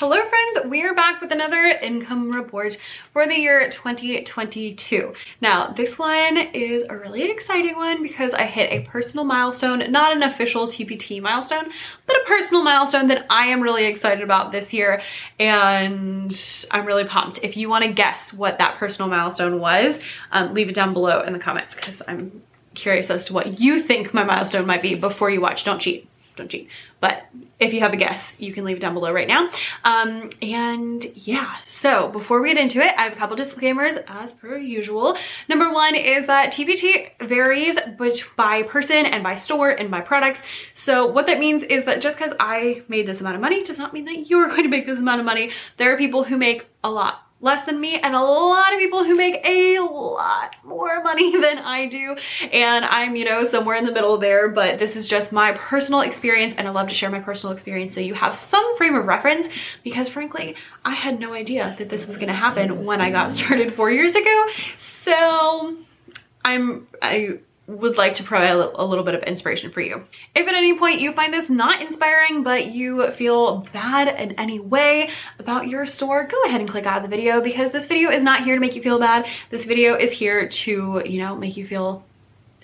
Hello friends, we are back with another income report for the year 2022. Now this one is a really exciting one because I hit a personal milestone, not an official TPT milestone, but a personal milestone that I am really excited about this year and I'm really pumped. If you want to guess what that personal milestone was, um, leave it down below in the comments because I'm curious as to what you think my milestone might be before you watch. Don't cheat don't cheat. But if you have a guess, you can leave it down below right now. Um, and yeah, so before we get into it, I have a couple disclaimers as per usual. Number one is that TPT varies by person and by store and by products. So what that means is that just because I made this amount of money does not mean that you're going to make this amount of money. There are people who make a lot less than me and a lot of people who make a lot more money than I do. And I'm, you know, somewhere in the middle there, but this is just my personal experience and I love to share my personal experience so you have some frame of reference because frankly, I had no idea that this was gonna happen when I got started four years ago. So I'm, I would like to provide a little bit of inspiration for you. If at any point you find this not inspiring, but you feel bad in any way about your store, go ahead and click out of the video because this video is not here to make you feel bad. This video is here to, you know, make you feel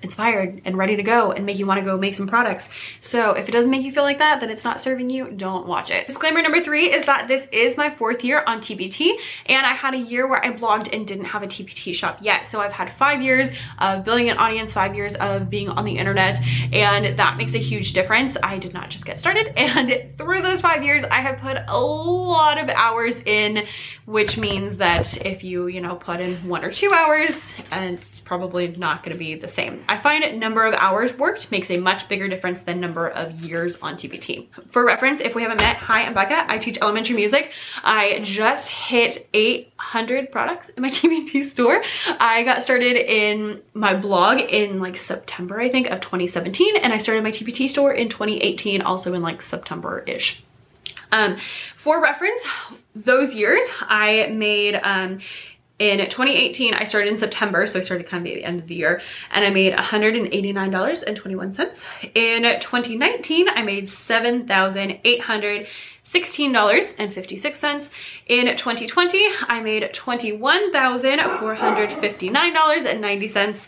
inspired and ready to go and make you want to go make some products. So if it doesn't make you feel like that, then it's not serving you, don't watch it. Disclaimer number three is that this is my fourth year on TPT and I had a year where I blogged and didn't have a TPT shop yet. So I've had five years of building an audience, five years of being on the internet and that makes a huge difference. I did not just get started and through those five years, I have put a lot of hours in, which means that if you, you know, put in one or two hours and it's probably not gonna be the same. I find number of hours worked makes a much bigger difference than number of years on TPT. For reference, if we haven't met, hi, I'm Becca. I teach elementary music. I just hit 800 products in my TPT store. I got started in my blog in like September, I think, of 2017, and I started my TPT store in 2018, also in like September-ish. Um, for reference, those years I made um, in 2018, I started in September, so I started kind of at the end of the year, and I made $189.21. In 2019, I made $7,816.56. In 2020, I made $21,459.90.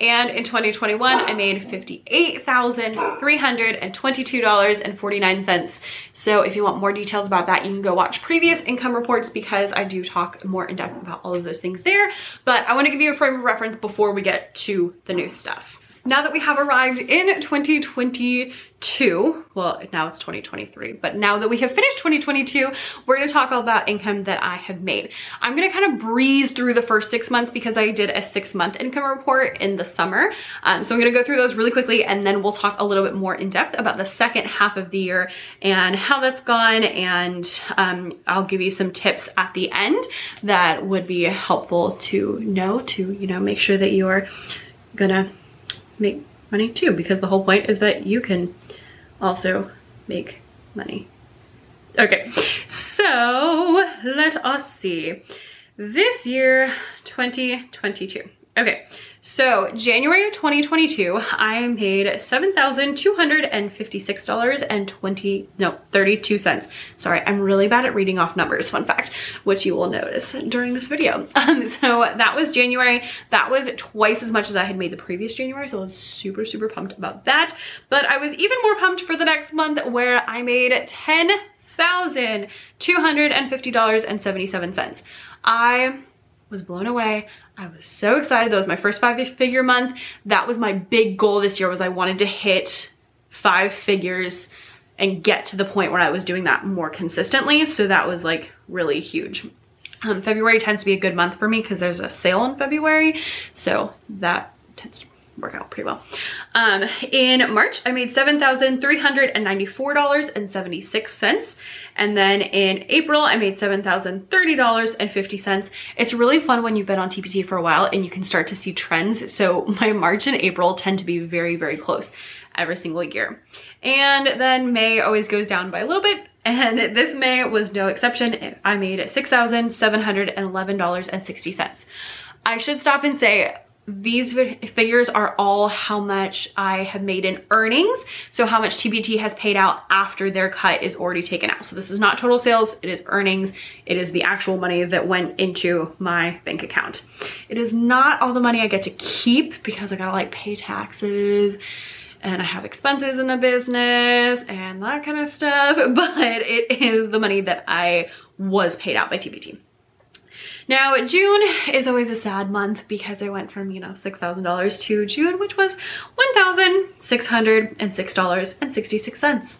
And in 2021, I made $58,322.49. So if you want more details about that, you can go watch previous income reports because I do talk more in depth about all of those things there. But I wanna give you a frame of reference before we get to the new stuff. Now that we have arrived in 2022, well, now it's 2023, but now that we have finished 2022, we're gonna talk all about income that I have made. I'm gonna kind of breeze through the first six months because I did a six month income report in the summer. Um, so I'm gonna go through those really quickly and then we'll talk a little bit more in depth about the second half of the year and how that's gone. And um, I'll give you some tips at the end that would be helpful to know to, you know, make sure that you're gonna make money too because the whole point is that you can also make money. Okay, so let us see. This year, 2022. Okay, so January of 2022, I made $7,256 and 20, no, 32 cents. Sorry, I'm really bad at reading off numbers, fun fact, which you will notice during this video. Um, so that was January. That was twice as much as I had made the previous January, so I was super, super pumped about that. But I was even more pumped for the next month where I made $10,250.77. I was blown away. I was so excited. That was my first five figure month. That was my big goal this year was I wanted to hit five figures and get to the point where I was doing that more consistently. So that was like really huge. Um, February tends to be a good month for me because there's a sale in February. So that tends to work out pretty well. Um, in March, I made $7,394.76. And then in April, I made $7,030.50. It's really fun when you've been on TPT for a while and you can start to see trends. So my March and April tend to be very, very close every single year. And then May always goes down by a little bit. And this May was no exception. I made $6,711.60. I should stop and say these figures are all how much I have made in earnings. So how much TPT has paid out after their cut is already taken out. So this is not total sales, it is earnings. It is the actual money that went into my bank account. It is not all the money I get to keep because I gotta like pay taxes and I have expenses in the business and that kind of stuff, but it is the money that I was paid out by TPT. Now, June is always a sad month because I went from, you know, $6,000 to June, which was $1,606.66.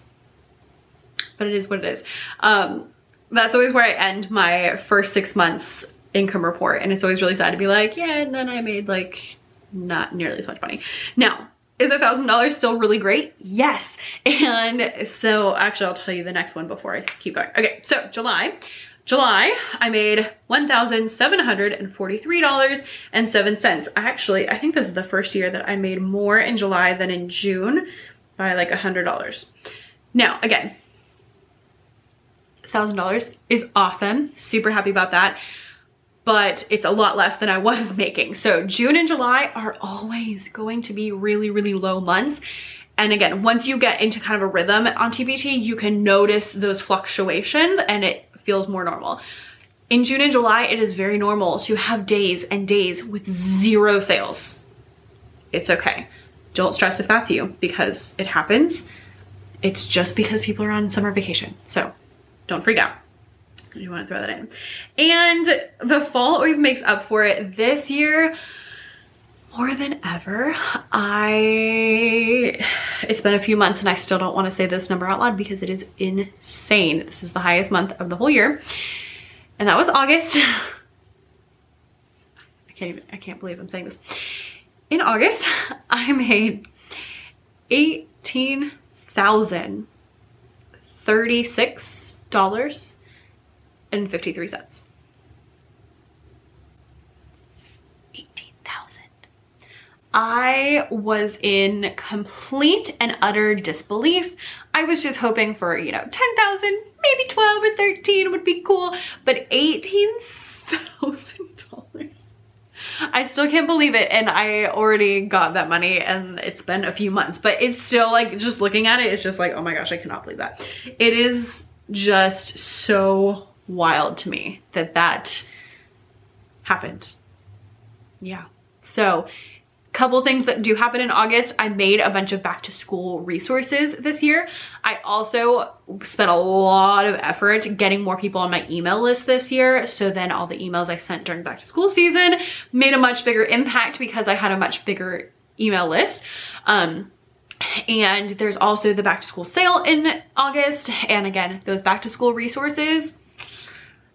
But it is what it is. Um, that's always where I end my first six months income report. And it's always really sad to be like, yeah, and then I made like not nearly as much money. Now, is a thousand dollars still really great? Yes. And so actually I'll tell you the next one before I keep going. Okay, so July. July, I made $1,743.07. Actually, I think this is the first year that I made more in July than in June by like a $100. Now, again, $1,000 is awesome. Super happy about that. But it's a lot less than I was making. So June and July are always going to be really, really low months. And again, once you get into kind of a rhythm on TPT, you can notice those fluctuations and it feels more normal. In June and July, it is very normal to have days and days with zero sales. It's okay. Don't stress if that's you because it happens. It's just because people are on summer vacation. So don't freak out. You want to throw that in. And the fall always makes up for it. This year, more than ever, I, it's been a few months and I still don't want to say this number out loud because it is insane. This is the highest month of the whole year. And that was August. I can't even, I can't believe I'm saying this. In August, I made 18,036 dollars and 53 cents. I was in complete and utter disbelief. I was just hoping for, you know, 10,000, maybe 12 or 13 would be cool, but $18,000. I still can't believe it and I already got that money and it's been a few months, but it's still like, just looking at it, it's just like, oh my gosh, I cannot believe that. It is just so wild to me that that happened. Yeah. So couple things that do happen in August. I made a bunch of back to school resources this year. I also spent a lot of effort getting more people on my email list this year. So then all the emails I sent during back to school season made a much bigger impact because I had a much bigger email list. Um, and there's also the back to school sale in August. And again, those back to school resources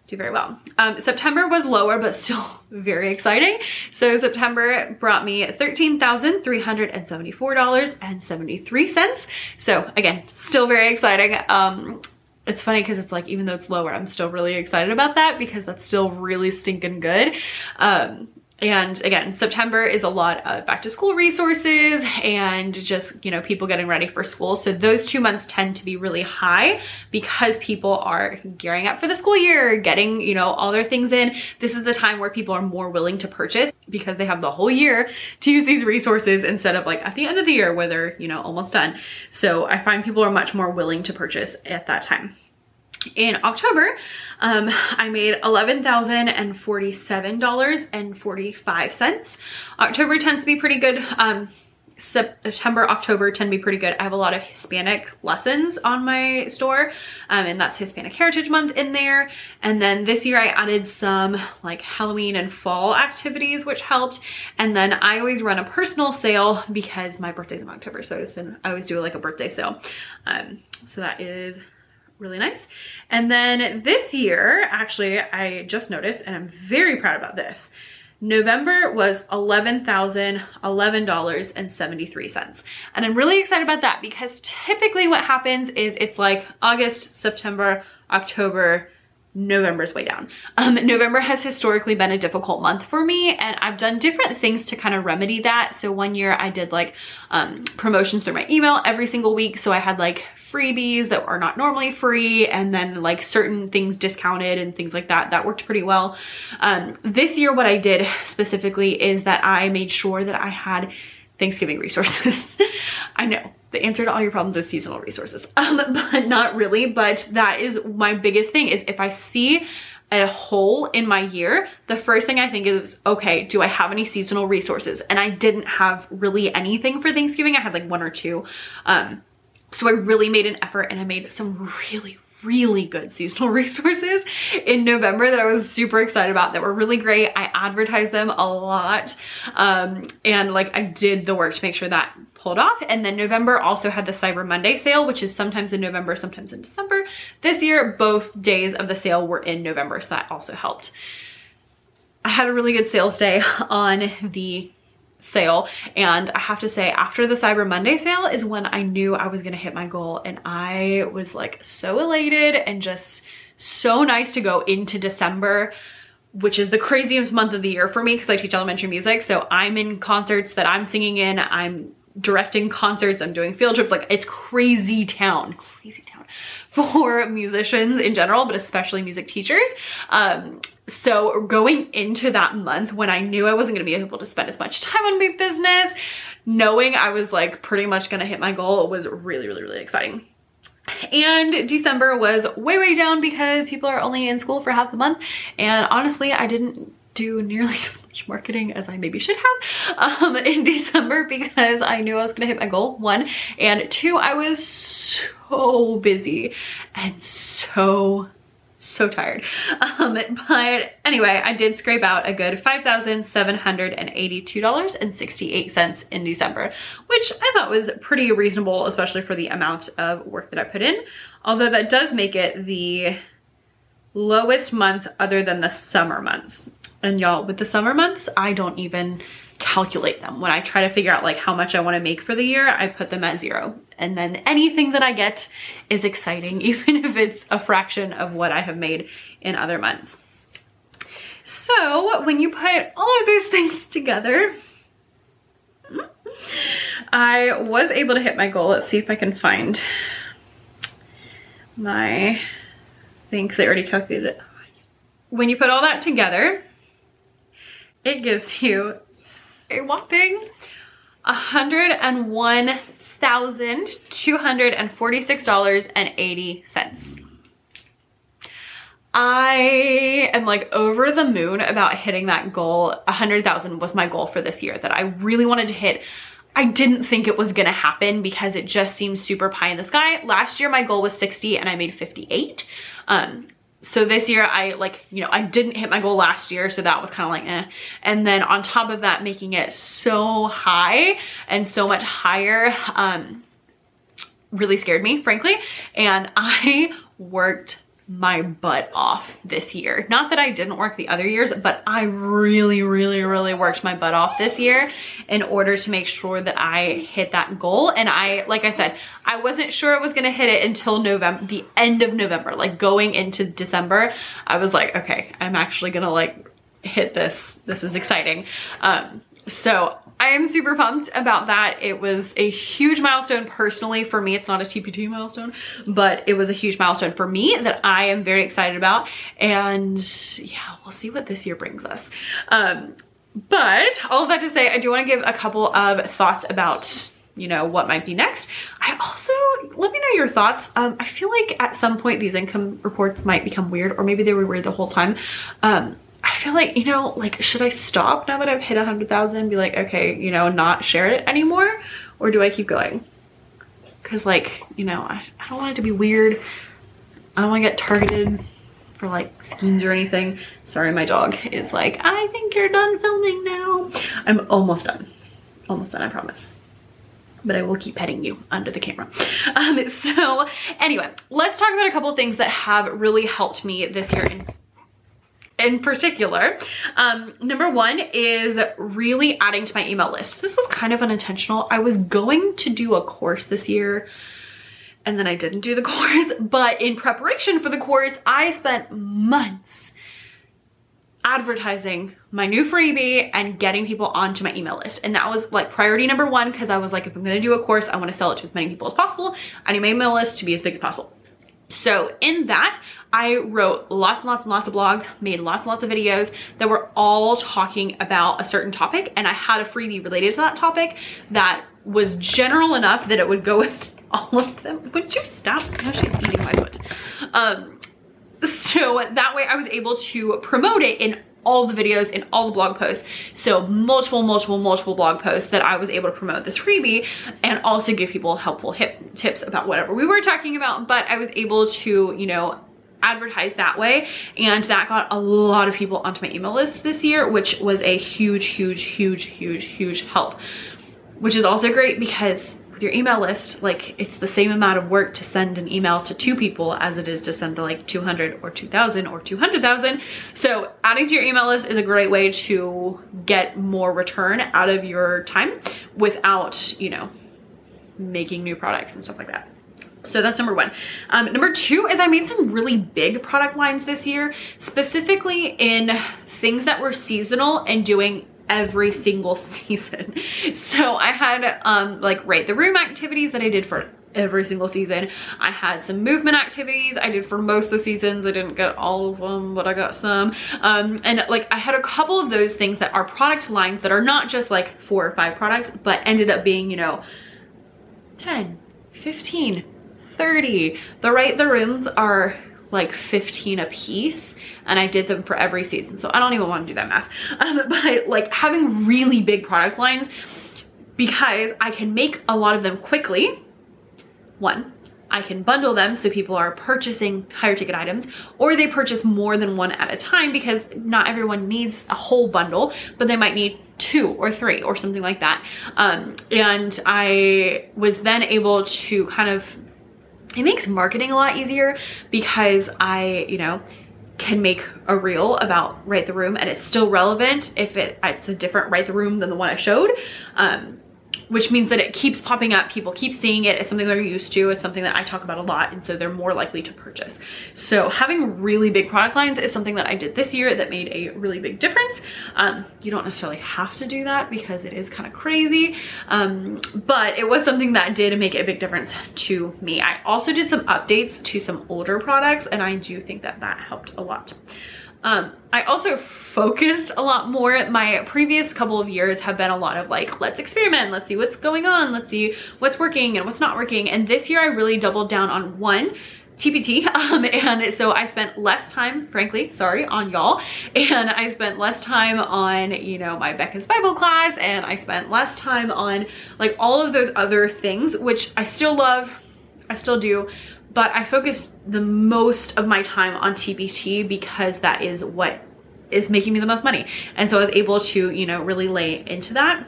do very well. Um, September was lower, but still very exciting. So September brought me $13,374.73. So again, still very exciting. Um, it's funny because it's like, even though it's lower, I'm still really excited about that because that's still really stinking good. Um, and again, September is a lot of back to school resources and just, you know, people getting ready for school. So those two months tend to be really high because people are gearing up for the school year, getting, you know, all their things in. This is the time where people are more willing to purchase because they have the whole year to use these resources instead of like at the end of the year where they're, you know, almost done. So I find people are much more willing to purchase at that time in October, um, I made $11,047.45. October tends to be pretty good. Um, September, October tend to be pretty good. I have a lot of Hispanic lessons on my store um, and that's Hispanic Heritage Month in there. And then this year I added some like Halloween and fall activities which helped. And then I always run a personal sale because my birthday's in October so I always do like a birthday sale. Um, so that is really nice. And then this year, actually, I just noticed, and I'm very proud about this, November was $11,011.73. And I'm really excited about that because typically what happens is it's like August, September, October, November's way down. Um, November has historically been a difficult month for me and I've done different things to kind of remedy that. So one year I did like um, promotions through my email every single week. So I had like freebies that are not normally free and then like certain things discounted and things like that. That worked pretty well. Um, this year what I did specifically is that I made sure that I had Thanksgiving resources. I know the answer to all your problems is seasonal resources, um, but not really. But that is my biggest thing is if I see a hole in my year, the first thing I think is, okay, do I have any seasonal resources? And I didn't have really anything for Thanksgiving. I had like one or two. Um, so I really made an effort and I made some really, really good seasonal resources in November that I was super excited about that were really great. I advertised them a lot um, and like I did the work to make sure that pulled off. And then November also had the Cyber Monday sale, which is sometimes in November, sometimes in December. This year, both days of the sale were in November, so that also helped. I had a really good sales day on the sale. And I have to say after the Cyber Monday sale is when I knew I was gonna hit my goal. And I was like so elated and just so nice to go into December which is the craziest month of the year for me because I teach elementary music. So I'm in concerts that I'm singing in. I'm directing concerts. I'm doing field trips. Like it's crazy town. Crazy town. For musicians in general but especially music teachers. Um so going into that month when I knew I wasn't gonna be able to spend as much time on my business, knowing I was like pretty much gonna hit my goal was really, really, really exciting. And December was way, way down because people are only in school for half the month. And honestly, I didn't do nearly as much marketing as I maybe should have um, in December because I knew I was gonna hit my goal, one. And two, I was so busy and so so tired. Um, but anyway, I did scrape out a good $5,782.68 in December, which I thought was pretty reasonable, especially for the amount of work that I put in. Although that does make it the lowest month other than the summer months. And y'all, with the summer months, I don't even calculate them. When I try to figure out like how much I wanna make for the year, I put them at zero. And then anything that I get is exciting, even if it's a fraction of what I have made in other months. So when you put all of these things together, I was able to hit my goal. Let's see if I can find my thing because I already calculated it. When you put all that together, it gives you a whopping $101,246.80. I am like over the moon about hitting that goal. 100,000 was my goal for this year that I really wanted to hit. I didn't think it was gonna happen because it just seems super pie in the sky. Last year my goal was 60 and I made 58. Um, so this year I like, you know, I didn't hit my goal last year. So that was kind of like, eh. And then on top of that, making it so high and so much higher, um, really scared me, frankly. And I worked my butt off this year. Not that I didn't work the other years, but I really, really, really worked my butt off this year in order to make sure that I hit that goal. And I, like I said, I wasn't sure I was gonna hit it until November, the end of November, like going into December. I was like, okay, I'm actually gonna like hit this. This is exciting. Um, so I am super pumped about that. It was a huge milestone personally for me. It's not a TPT milestone, but it was a huge milestone for me that I am very excited about. And yeah, we'll see what this year brings us. Um, but all of that to say, I do want to give a couple of thoughts about you know what might be next i also let me know your thoughts um i feel like at some point these income reports might become weird or maybe they were weird the whole time um I feel like, you know, like, should I stop now that I've hit a 100,000 be like, okay, you know, not share it anymore? Or do I keep going? Cause like, you know, I, I don't want it to be weird. I don't want to get targeted for like schemes or anything. Sorry, my dog is like, I think you're done filming now. I'm almost done. Almost done, I promise but I will keep petting you under the camera. Um, so anyway, let's talk about a couple things that have really helped me this year in in particular. Um, number one is really adding to my email list. This was kind of unintentional. I was going to do a course this year and then I didn't do the course, but in preparation for the course, I spent months advertising my new freebie and getting people onto my email list. And that was like priority number one because I was like, if I'm gonna do a course, I wanna sell it to as many people as possible. I need my email list to be as big as possible. So in that, I wrote lots and lots and lots of blogs, made lots and lots of videos that were all talking about a certain topic. And I had a freebie related to that topic that was general enough that it would go with all of them. Would you stop? Now she's eating my foot. Um, so that way I was able to promote it in all the videos in all the blog posts. So multiple, multiple, multiple blog posts that I was able to promote this freebie and also give people helpful hip tips about whatever we were talking about. But I was able to, you know, advertise that way and that got a lot of people onto my email list this year which was a huge huge huge huge huge help which is also great because with your email list, like it's the same amount of work to send an email to two people as it is to send to like 200 or 2000 or 200,000. So adding to your email list is a great way to get more return out of your time without, you know, making new products and stuff like that. So that's number one. Um, number two is I made some really big product lines this year, specifically in things that were seasonal and doing every single season. So I had um, like rate the room activities that I did for every single season. I had some movement activities I did for most of the seasons. I didn't get all of them, but I got some. Um, and like I had a couple of those things that are product lines that are not just like four or five products, but ended up being, you know, 10, 15, 30. The Rate the Rooms are like 15 a piece and I did them for every season. So I don't even want to do that math. Um, but like having really big product lines because I can make a lot of them quickly. One, I can bundle them so people are purchasing higher ticket items or they purchase more than one at a time because not everyone needs a whole bundle, but they might need two or three or something like that. Um, and I was then able to kind of, it makes marketing a lot easier because I, you know, can make a reel about Rate the Room and it's still relevant if it, it's a different Rate the Room than the one I showed. Um, which means that it keeps popping up. People keep seeing it. It's something they're used to. It's something that I talk about a lot. And so they're more likely to purchase. So having really big product lines is something that I did this year that made a really big difference. Um, you don't necessarily have to do that because it is kind of crazy. Um, but it was something that did make a big difference to me. I also did some updates to some older products and I do think that that helped a lot. Um, I also focused a lot more. My previous couple of years have been a lot of like, let's experiment, let's see what's going on, let's see what's working and what's not working. And this year I really doubled down on one, TPT um, and so I spent less time frankly sorry on y'all. And I spent less time on you know my Becca's Bible class. And I spent less time on like all of those other things which I still love. I still do but I focused the most of my time on TPT because that is what is making me the most money. And so I was able to, you know, really lay into that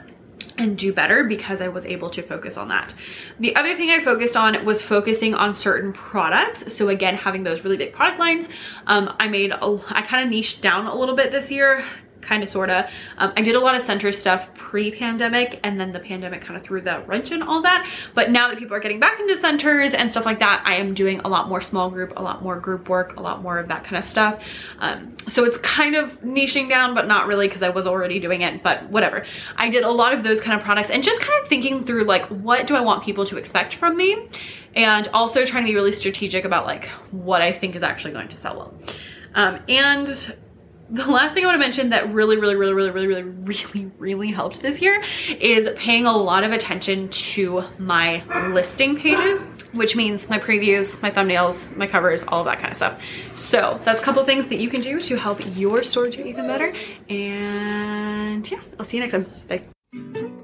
and do better because I was able to focus on that. The other thing I focused on was focusing on certain products. So again, having those really big product lines, um, I made, a, I kind of niched down a little bit this year kind of sorta. Um, I did a lot of center stuff pre-pandemic and then the pandemic kind of threw the wrench in all that. But now that people are getting back into centers and stuff like that, I am doing a lot more small group, a lot more group work, a lot more of that kind of stuff. Um, so it's kind of niching down, but not really because I was already doing it, but whatever. I did a lot of those kind of products and just kind of thinking through like, what do I want people to expect from me? And also trying to be really strategic about like what I think is actually going to sell well. Um, and the last thing I want to mention that really, really, really, really, really, really, really, really helped this year is paying a lot of attention to my listing pages, which means my previews, my thumbnails, my covers, all that kind of stuff. So that's a couple things that you can do to help your store do even better. And yeah, I'll see you next time. Bye.